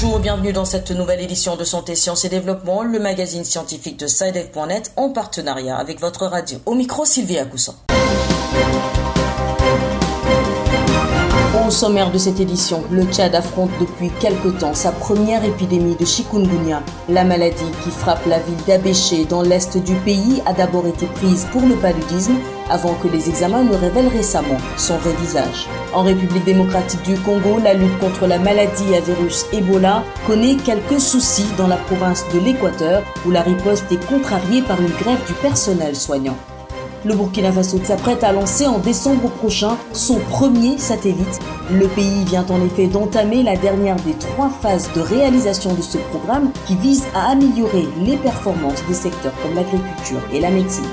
bonjour, bienvenue dans cette nouvelle édition de Santé, Sciences et Développement, le magazine scientifique de SciDev.net en partenariat avec votre radio. Au micro, Sylvie Coussin. Au sommaire de cette édition, le Tchad affronte depuis quelque temps sa première épidémie de chikungunya. La maladie qui frappe la ville d'Abéché dans l'est du pays a d'abord été prise pour le paludisme avant que les examens ne révèlent récemment son vrai visage. En République démocratique du Congo, la lutte contre la maladie à virus Ebola connaît quelques soucis dans la province de l'Équateur où la riposte est contrariée par une grève du personnel soignant. Le Burkina Faso s'apprête à lancer en décembre prochain son premier satellite. Le pays vient en effet d'entamer la dernière des trois phases de réalisation de ce programme qui vise à améliorer les performances des secteurs comme l'agriculture et la médecine.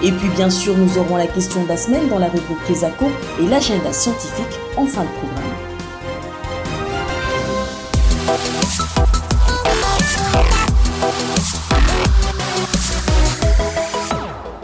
Et puis bien sûr, nous aurons la question de la semaine dans la rubrique Kesako et l'agenda scientifique en fin de programme.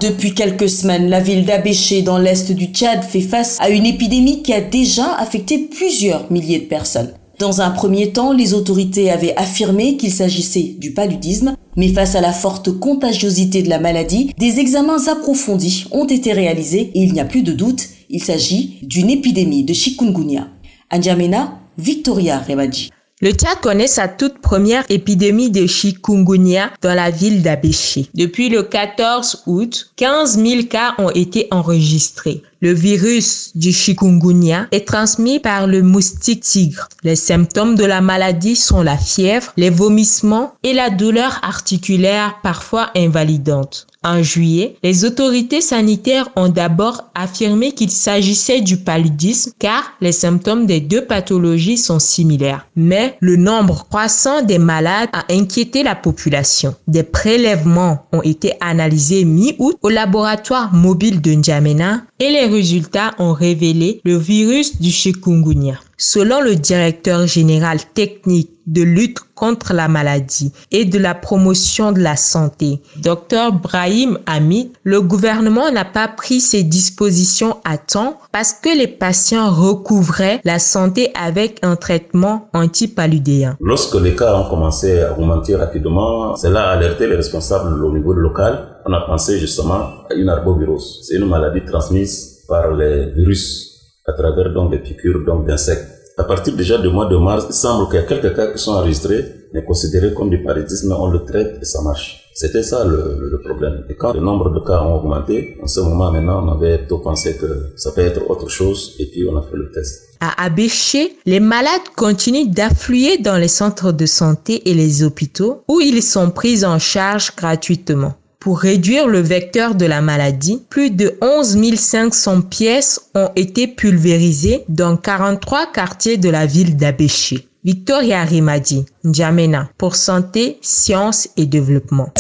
Depuis quelques semaines, la ville d'Abéché dans l'est du Tchad fait face à une épidémie qui a déjà affecté plusieurs milliers de personnes. Dans un premier temps, les autorités avaient affirmé qu'il s'agissait du paludisme, mais face à la forte contagiosité de la maladie, des examens approfondis ont été réalisés et il n'y a plus de doute, il s'agit d'une épidémie de chikungunya. Anjamena, Victoria Remadji. Le Tchad connaît sa toute première épidémie de chikungunya dans la ville d'Abéché. Depuis le 14 août, 15 000 cas ont été enregistrés. Le virus du chikungunya est transmis par le moustique tigre. Les symptômes de la maladie sont la fièvre, les vomissements et la douleur articulaire parfois invalidante. En juillet, les autorités sanitaires ont d'abord affirmé qu'il s'agissait du paludisme car les symptômes des deux pathologies sont similaires. Mais le nombre croissant des malades a inquiété la population. Des prélèvements ont été analysés mi-août au laboratoire mobile de N'Djamena et les résultats ont révélé le virus du chikungunya. Selon le directeur général technique de lutte contre la maladie et de la promotion de la santé, Dr Brahim Hamid, le gouvernement n'a pas pris ses dispositions à temps parce que les patients recouvraient la santé avec un traitement antipaludéen. Lorsque les cas ont commencé à augmenter rapidement, cela a alerté les responsables au niveau local. On a pensé justement à une arbovirose. C'est une maladie transmise par les virus à travers donc des piqûres d'insectes. À partir déjà du mois de mars, il semble qu'il y a quelques cas qui sont enregistrés, mais considérés comme du paludisme, on le traite et ça marche. C'était ça le, le, problème. Et quand le nombre de cas ont augmenté, en ce moment maintenant, on avait plutôt pensé que ça peut être autre chose et puis on a fait le test. À Abéché, les malades continuent d'affluer dans les centres de santé et les hôpitaux où ils sont pris en charge gratuitement. Pour réduire le vecteur de la maladie, plus de 11 500 pièces ont été pulvérisées dans 43 quartiers de la ville d'Abéché. Victoria Rimadi, N'Djamena, pour santé, sciences et développement.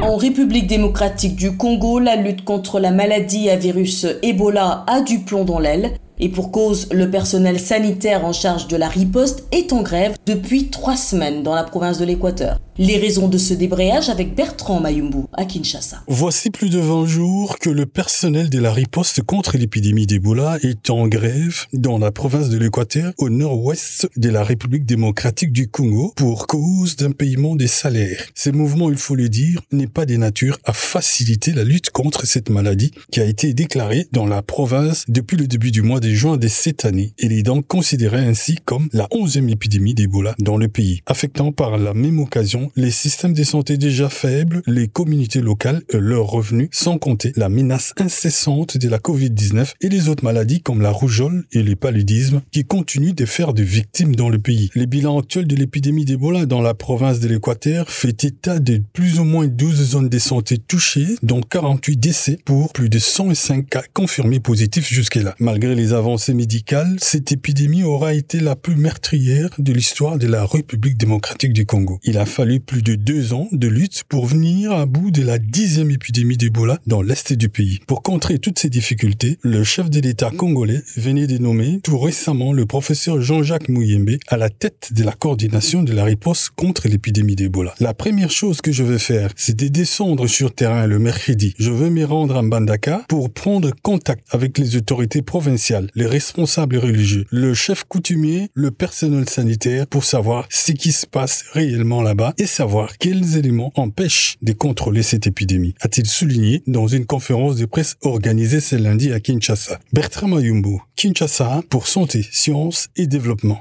En République démocratique du Congo, la lutte contre la maladie à virus Ebola a du plomb dans l'aile. Et pour cause, le personnel sanitaire en charge de la riposte est en grève depuis trois semaines dans la province de l'Équateur. Les raisons de ce débrayage avec Bertrand Mayumbu à Kinshasa. Voici plus de 20 jours que le personnel de la riposte contre l'épidémie d'Ebola est en grève dans la province de l'Équateur au nord-ouest de la République démocratique du Congo pour cause d'un paiement des salaires. Ces mouvements, il faut le dire, n'est pas des natures à faciliter la lutte contre cette maladie qui a été déclarée dans la province depuis le début du mois de juin de cette année. Elle est donc considérée ainsi comme la onzième épidémie d'Ebola dans le pays, affectant par la même occasion les systèmes de santé déjà faibles, les communautés locales et leurs revenus, sans compter la menace incessante de la Covid-19 et les autres maladies comme la rougeole et les paludismes qui continuent de faire des victimes dans le pays. Les bilans actuels de l'épidémie d'Ebola dans la province de l'Équateur fait état de plus ou moins 12 zones de santé touchées, dont 48 décès pour plus de 105 cas confirmés positifs jusque-là. Malgré les avancées médicales, cette épidémie aura été la plus meurtrière de l'histoire de la République démocratique du Congo. Il a fallu plus de deux ans de lutte pour venir à bout de la dixième épidémie d'Ebola dans l'est du pays. Pour contrer toutes ces difficultés, le chef de l'État congolais venait de nommer tout récemment le professeur Jean-Jacques Mouyembe à la tête de la coordination de la riposte contre l'épidémie d'Ebola. La première chose que je veux faire, c'est de descendre sur terrain le mercredi. Je veux me rendre à Mbandaka pour prendre contact avec les autorités provinciales les responsables religieux, le chef coutumier, le personnel sanitaire pour savoir ce qui se passe réellement là-bas et savoir quels éléments empêchent de contrôler cette épidémie, a-t-il souligné dans une conférence de presse organisée ce lundi à Kinshasa. Bertrand Mayumbu, Kinshasa pour santé, sciences et développement.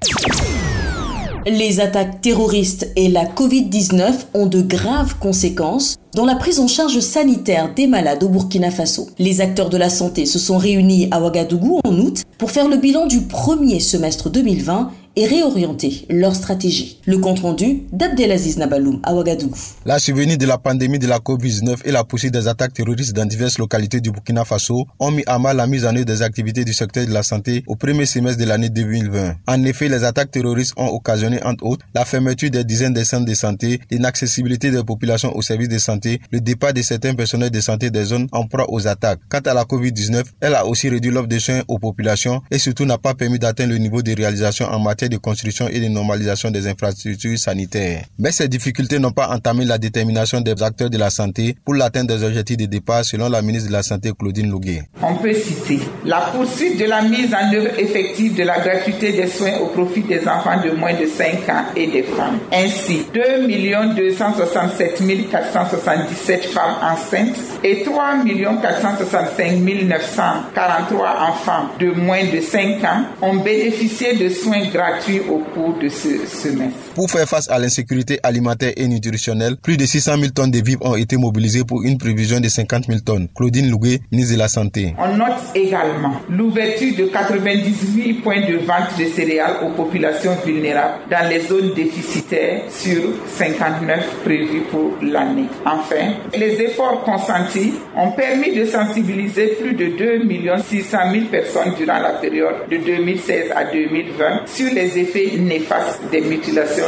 Les attaques terroristes et la Covid-19 ont de graves conséquences dans la prise en charge sanitaire des malades au Burkina Faso. Les acteurs de la santé se sont réunis à Ouagadougou en août pour faire le bilan du premier semestre 2020 et réorienter leur stratégie. Le compte rendu d'Abdelaziz Nabaloum à Ouagadougou. La survenue de la pandémie de la COVID-19 et la poursuite des attaques terroristes dans diverses localités du Burkina Faso ont mis à mal la mise en œuvre des activités du secteur de la santé au premier semestre de l'année 2020. En effet, les attaques terroristes ont occasionné entre autres la fermeture des dizaines de centres de santé, l'inaccessibilité des populations aux services de santé, le départ de certains personnels de santé des zones en proie aux attaques. Quant à la COVID-19, elle a aussi réduit l'offre de soins aux populations et surtout n'a pas permis d'atteindre le niveau de réalisation en matière de construction et de normalisation des infrastructures sanitaires. Mais ces difficultés n'ont pas entamé la détermination des acteurs de la santé pour l'atteinte des objectifs de départ selon la ministre de la Santé Claudine Louguet. On peut citer la poursuite de la mise en œuvre effective de la gratuité des soins au profit des enfants de moins de 5 ans et des femmes. Ainsi, 2 267 477 femmes enceintes et 3 465 943 enfants de moins de 5 ans ont bénéficié de soins gratuits au cours de ce semestre. Pour faire face à l'insécurité alimentaire et nutritionnelle, plus de 600 000 tonnes de vivres ont été mobilisées pour une prévision de 50 000 tonnes. Claudine Louguet, ministre de la Santé. On note également l'ouverture de 98 points de vente de céréales aux populations vulnérables dans les zones déficitaires sur 59 prévues pour l'année. Enfin, les efforts consentis ont permis de sensibiliser plus de 2 600 000 personnes durant la période de 2016 à 2020 sur les effets néfastes des mutilations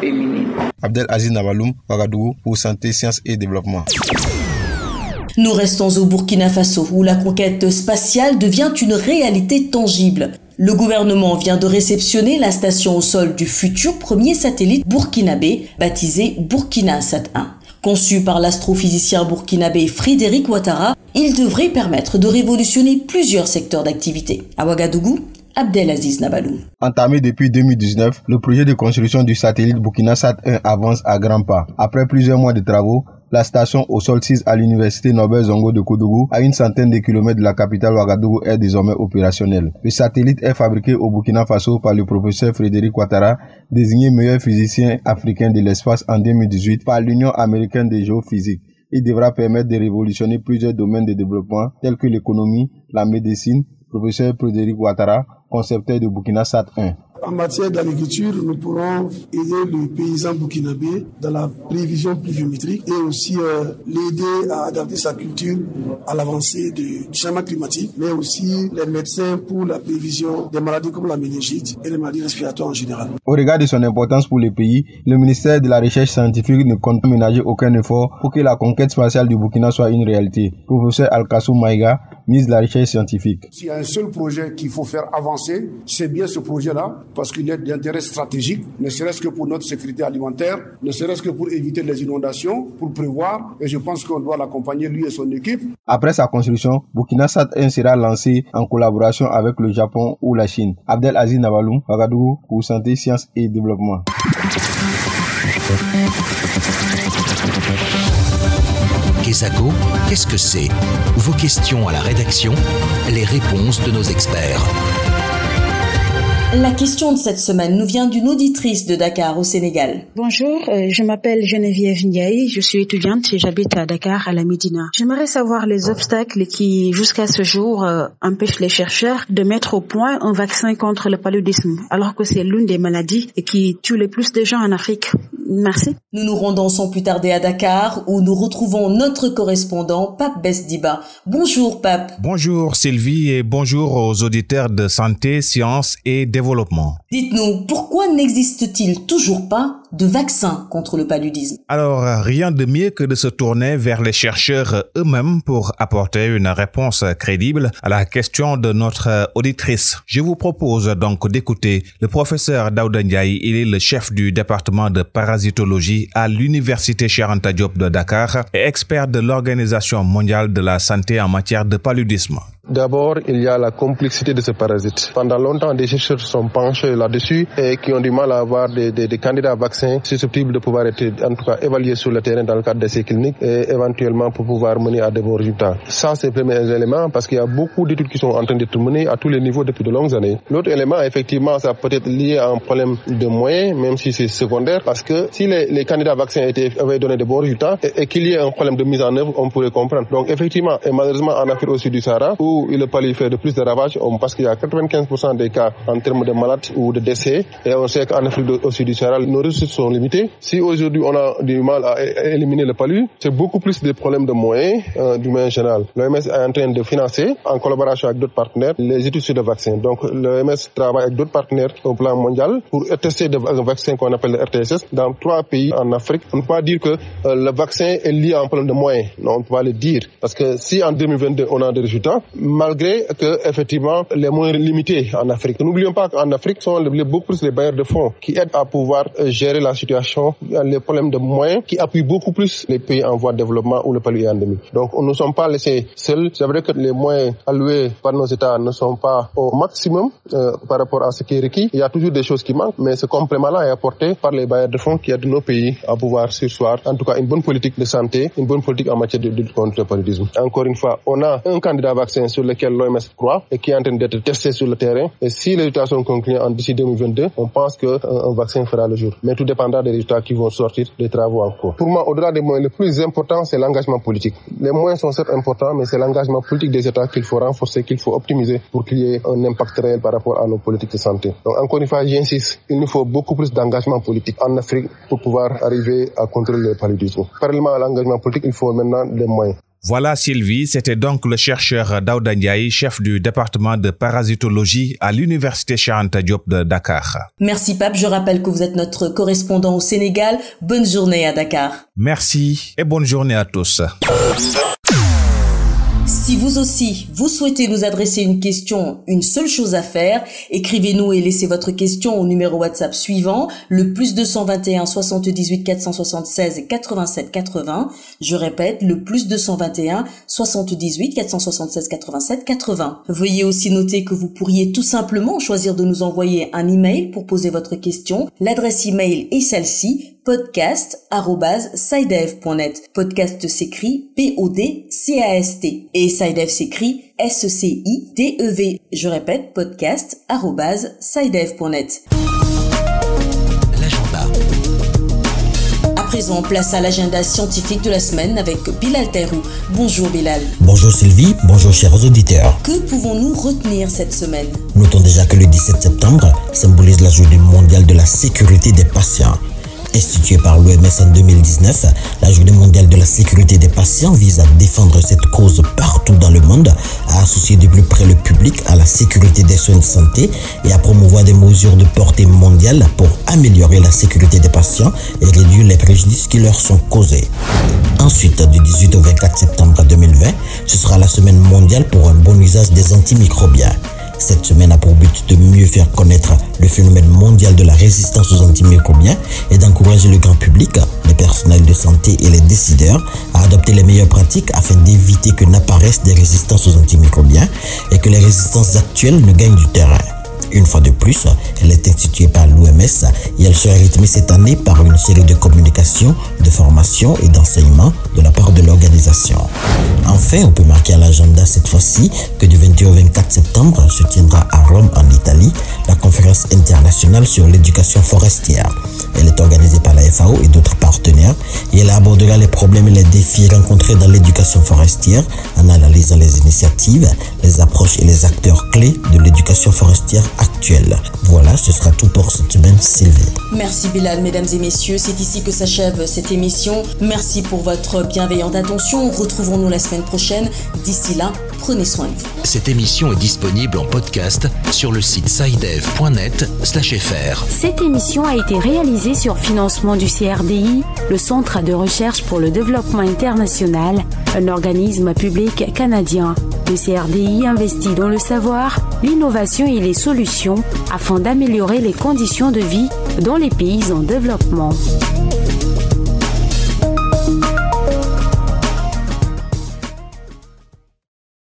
féminines. Abdel Aziz Navaloum, Ouagadougou, pour Santé, Sciences et Développement. Nous restons au Burkina Faso où la conquête spatiale devient une réalité tangible. Le gouvernement vient de réceptionner la station au sol du futur premier satellite burkinabé baptisé Burkina Sat 1. Conçu par l'astrophysicien burkinabé Frédéric Ouattara, il devrait permettre de révolutionner plusieurs secteurs d'activité. À Ouagadougou, Abdelaziz Nabalou. Entamé depuis 2019, le projet de construction du satellite Burkina Sat 1 avance à grands pas. Après plusieurs mois de travaux, la station au sol 6 à l'université Nobel Zongo de Koudougou, à une centaine de kilomètres de la capitale Ouagadougou, est désormais opérationnelle. Le satellite est fabriqué au Burkina Faso par le professeur Frédéric Ouattara, désigné meilleur physicien africain de l'espace en 2018 par l'Union américaine de géophysique. Il devra permettre de révolutionner plusieurs domaines de développement tels que l'économie, la médecine, professeur Frédéric Ouattara, concepteur de Burkina Sat 1. En matière d'agriculture, nous pourrons aider le paysan burkinabé dans la prévision pluviométrique et aussi euh, l'aider à adapter sa culture à l'avancée du changement climatique, mais aussi les médecins pour la prévision des maladies comme la méningite et les maladies respiratoires en général. Au regard de son importance pour le pays, le ministère de la Recherche scientifique ne compte ménager aucun effort pour que la conquête spatiale du Burkina soit une réalité. Professeur Alkassou Maïga, ministre de la Recherche scientifique. S'il y a un seul projet qu'il faut faire avancer, c'est bien ce projet-là parce qu'il est d'intérêt stratégique, ne serait-ce que pour notre sécurité alimentaire, ne serait-ce que pour éviter les inondations, pour prévoir, et je pense qu'on doit l'accompagner, lui et son équipe. Après sa construction, Burkina Sat 1 sera lancé en collaboration avec le Japon ou la Chine. Abdel Aziz Navaloum, Ouagadougou, pour Santé, Sciences et Développement. Kesako, qu'est-ce que c'est? Vos questions à la rédaction, les réponses de nos experts. La question de cette semaine nous vient d'une auditrice de Dakar au Sénégal. Bonjour, euh, je m'appelle Geneviève Ndiaye, je suis étudiante et j'habite à Dakar à la Médina. J'aimerais savoir les obstacles qui, jusqu'à ce jour, euh, empêchent les chercheurs de mettre au point un vaccin contre le paludisme, alors que c'est l'une des maladies qui tue le plus de gens en Afrique. Merci. Nous nous rendons sans plus tarder à Dakar où nous retrouvons notre correspondant Pape Besdiba. Bonjour Pape. Bonjour Sylvie et bonjour aux auditeurs de santé, sciences et développement. Dites-nous, pourquoi n'existe-t-il toujours pas de vaccins contre le paludisme. Alors, rien de mieux que de se tourner vers les chercheurs eux-mêmes pour apporter une réponse crédible à la question de notre auditrice. Je vous propose donc d'écouter le professeur Daouda. Il est le chef du département de parasitologie à l'université Charanta Diop de Dakar et expert de l'Organisation mondiale de la santé en matière de paludisme. D'abord, il y a la complexité de ce parasite. Pendant longtemps, des chercheurs sont penchés là-dessus et qui ont du mal à avoir des, candidats à vaccins susceptibles de pouvoir être, en tout cas, évalués sur le terrain dans le cadre d'essais cliniques et éventuellement pour pouvoir mener à de bons résultats. Ça, c'est le premier élément parce qu'il y a beaucoup d'études qui sont en train d'être menées à tous les niveaux depuis de longues années. L'autre élément, effectivement, ça peut être lié à un problème de moyens, même si c'est secondaire, parce que si les, candidats à vaccins avaient donné de bons résultats et, et qu'il y ait un problème de mise en œuvre, on pourrait comprendre. Donc, effectivement, et malheureusement, en Afrique au sud du Sahara, où où pas lui faire de plus de ravages parce qu'il y a 95% des cas en termes de malades ou de décès. Et on sait qu'en Afrique au sud du Sahara, nos ressources sont limitées. Si aujourd'hui on a du mal à éliminer le palu, c'est beaucoup plus des problèmes de moyens euh, du moyen général. L'OMS est en train de financer, en collaboration avec d'autres partenaires, les études sur le vaccin. Donc l'OMS travaille avec d'autres partenaires au plan mondial pour tester un vaccin qu'on appelle le RTSS dans trois pays en Afrique. On ne peut pas dire que euh, le vaccin est lié à un problème de moyens. On ne peut pas le dire. Parce que si en 2022 on a des résultats, malgré que effectivement les moyens limités en Afrique. N'oublions pas qu'en Afrique sont les, beaucoup plus les bailleurs de fonds qui aident à pouvoir gérer la situation, les problèmes de moyens, qui appuient beaucoup plus les pays en voie de développement ou le pays endémique. Donc nous ne sommes pas laissés seuls. C'est vrai que les moyens alloués par nos États ne sont pas au maximum euh, par rapport à ce qui est requis. Il y a toujours des choses qui manquent, mais ce complément-là est apporté par les bailleurs de fonds qui aident nos pays à pouvoir sursoir, en tout cas, une bonne politique de santé, une bonne politique en matière de lutte contre le paludisme. Encore une fois, on a un candidat vaccin sur lequel l'OMS croit et qui est en train d'être testé sur le terrain. Et si les résultats sont concluants d'ici 2022, on pense qu'un un vaccin fera le jour. Mais tout dépendra des résultats qui vont sortir des travaux en cours. Pour moi, au-delà des moyens, le plus important, c'est l'engagement politique. Les moyens sont certes importants, mais c'est l'engagement politique des États qu'il faut renforcer, qu'il faut optimiser pour qu'il y ait un impact réel par rapport à nos politiques de santé. Donc encore une fois, j'insiste, il nous faut beaucoup plus d'engagement politique en Afrique pour pouvoir arriver à contrôler le paludisme. Parallèlement à l'engagement politique, il faut maintenant des moyens. Voilà Sylvie, c'était donc le chercheur Daouda Ndiaye, chef du département de parasitologie à l'université Charanta Diop de Dakar. Merci Pape, je rappelle que vous êtes notre correspondant au Sénégal. Bonne journée à Dakar. Merci et bonne journée à tous. Si vous aussi, vous souhaitez nous adresser une question, une seule chose à faire, écrivez-nous et laissez votre question au numéro WhatsApp suivant, le plus 221 78 476 87 80. Je répète, le plus 221 78 476 87 80. Veuillez aussi noter que vous pourriez tout simplement choisir de nous envoyer un email pour poser votre question. L'adresse email est celle-ci, podcast.sidev.net. Podcast s'écrit P-O-D-C-A-S-T. Et Sidev s'écrit S-C-I-D-E-V. Je répète, podcast.sidev.net. L'agenda. À présent, place à l'agenda scientifique de la semaine avec Bilal Terrou. Bonjour Bilal. Bonjour Sylvie, bonjour chers auditeurs. Que pouvons-nous retenir cette semaine? Notons déjà que le 17 septembre symbolise la journée mondiale de la sécurité des patients. Instituée par l'OMS en 2019, la Journée mondiale de la sécurité des patients vise à défendre cette cause partout dans le monde, à associer de plus près le public à la sécurité des soins de santé et à promouvoir des mesures de portée mondiale pour améliorer la sécurité des patients et réduire les préjudices qui leur sont causés. Ensuite, du 18 au 24 septembre 2020, ce sera la semaine mondiale pour un bon usage des antimicrobiens. Cette semaine a pour but de mieux faire connaître le phénomène mondial de la résistance aux antimicrobiens et d'encourager le grand public, les personnels de santé et les décideurs à adopter les meilleures pratiques afin d'éviter que n'apparaissent des résistances aux antimicrobiens et que les résistances actuelles ne gagnent du terrain. Une fois de plus, elle est instituée par l'OMS et elle sera rythmée cette année par une série de communications, de formations et d'enseignements de la part de l'organisation. Enfin, on peut marquer à l'agenda cette fois-ci que du 21 au 24 septembre se tiendra à Rome, en Italie, la conférence internationale sur l'éducation forestière. Elle est organisée par la FAO et d'autres partenaires et elle abordera les problèmes et les défis rencontrés dans l'éducation forestière en analysant les initiatives, les approches et les acteurs clés de l'éducation forestière actuelle. Voilà, ce sera tout pour cette semaine, Sylvie. Merci Bilal, mesdames et messieurs. C'est ici que s'achève cette émission. Merci pour votre bienveillante attention. Retrouvons-nous la semaine prochaine. D'ici là, Prenez soin de vous. Cette émission est disponible en podcast sur le site sidev.net/fr. Cette émission a été réalisée sur financement du CRDI, le Centre de recherche pour le développement international, un organisme public canadien. Le CRDI investit dans le savoir, l'innovation et les solutions afin d'améliorer les conditions de vie dans les pays en développement.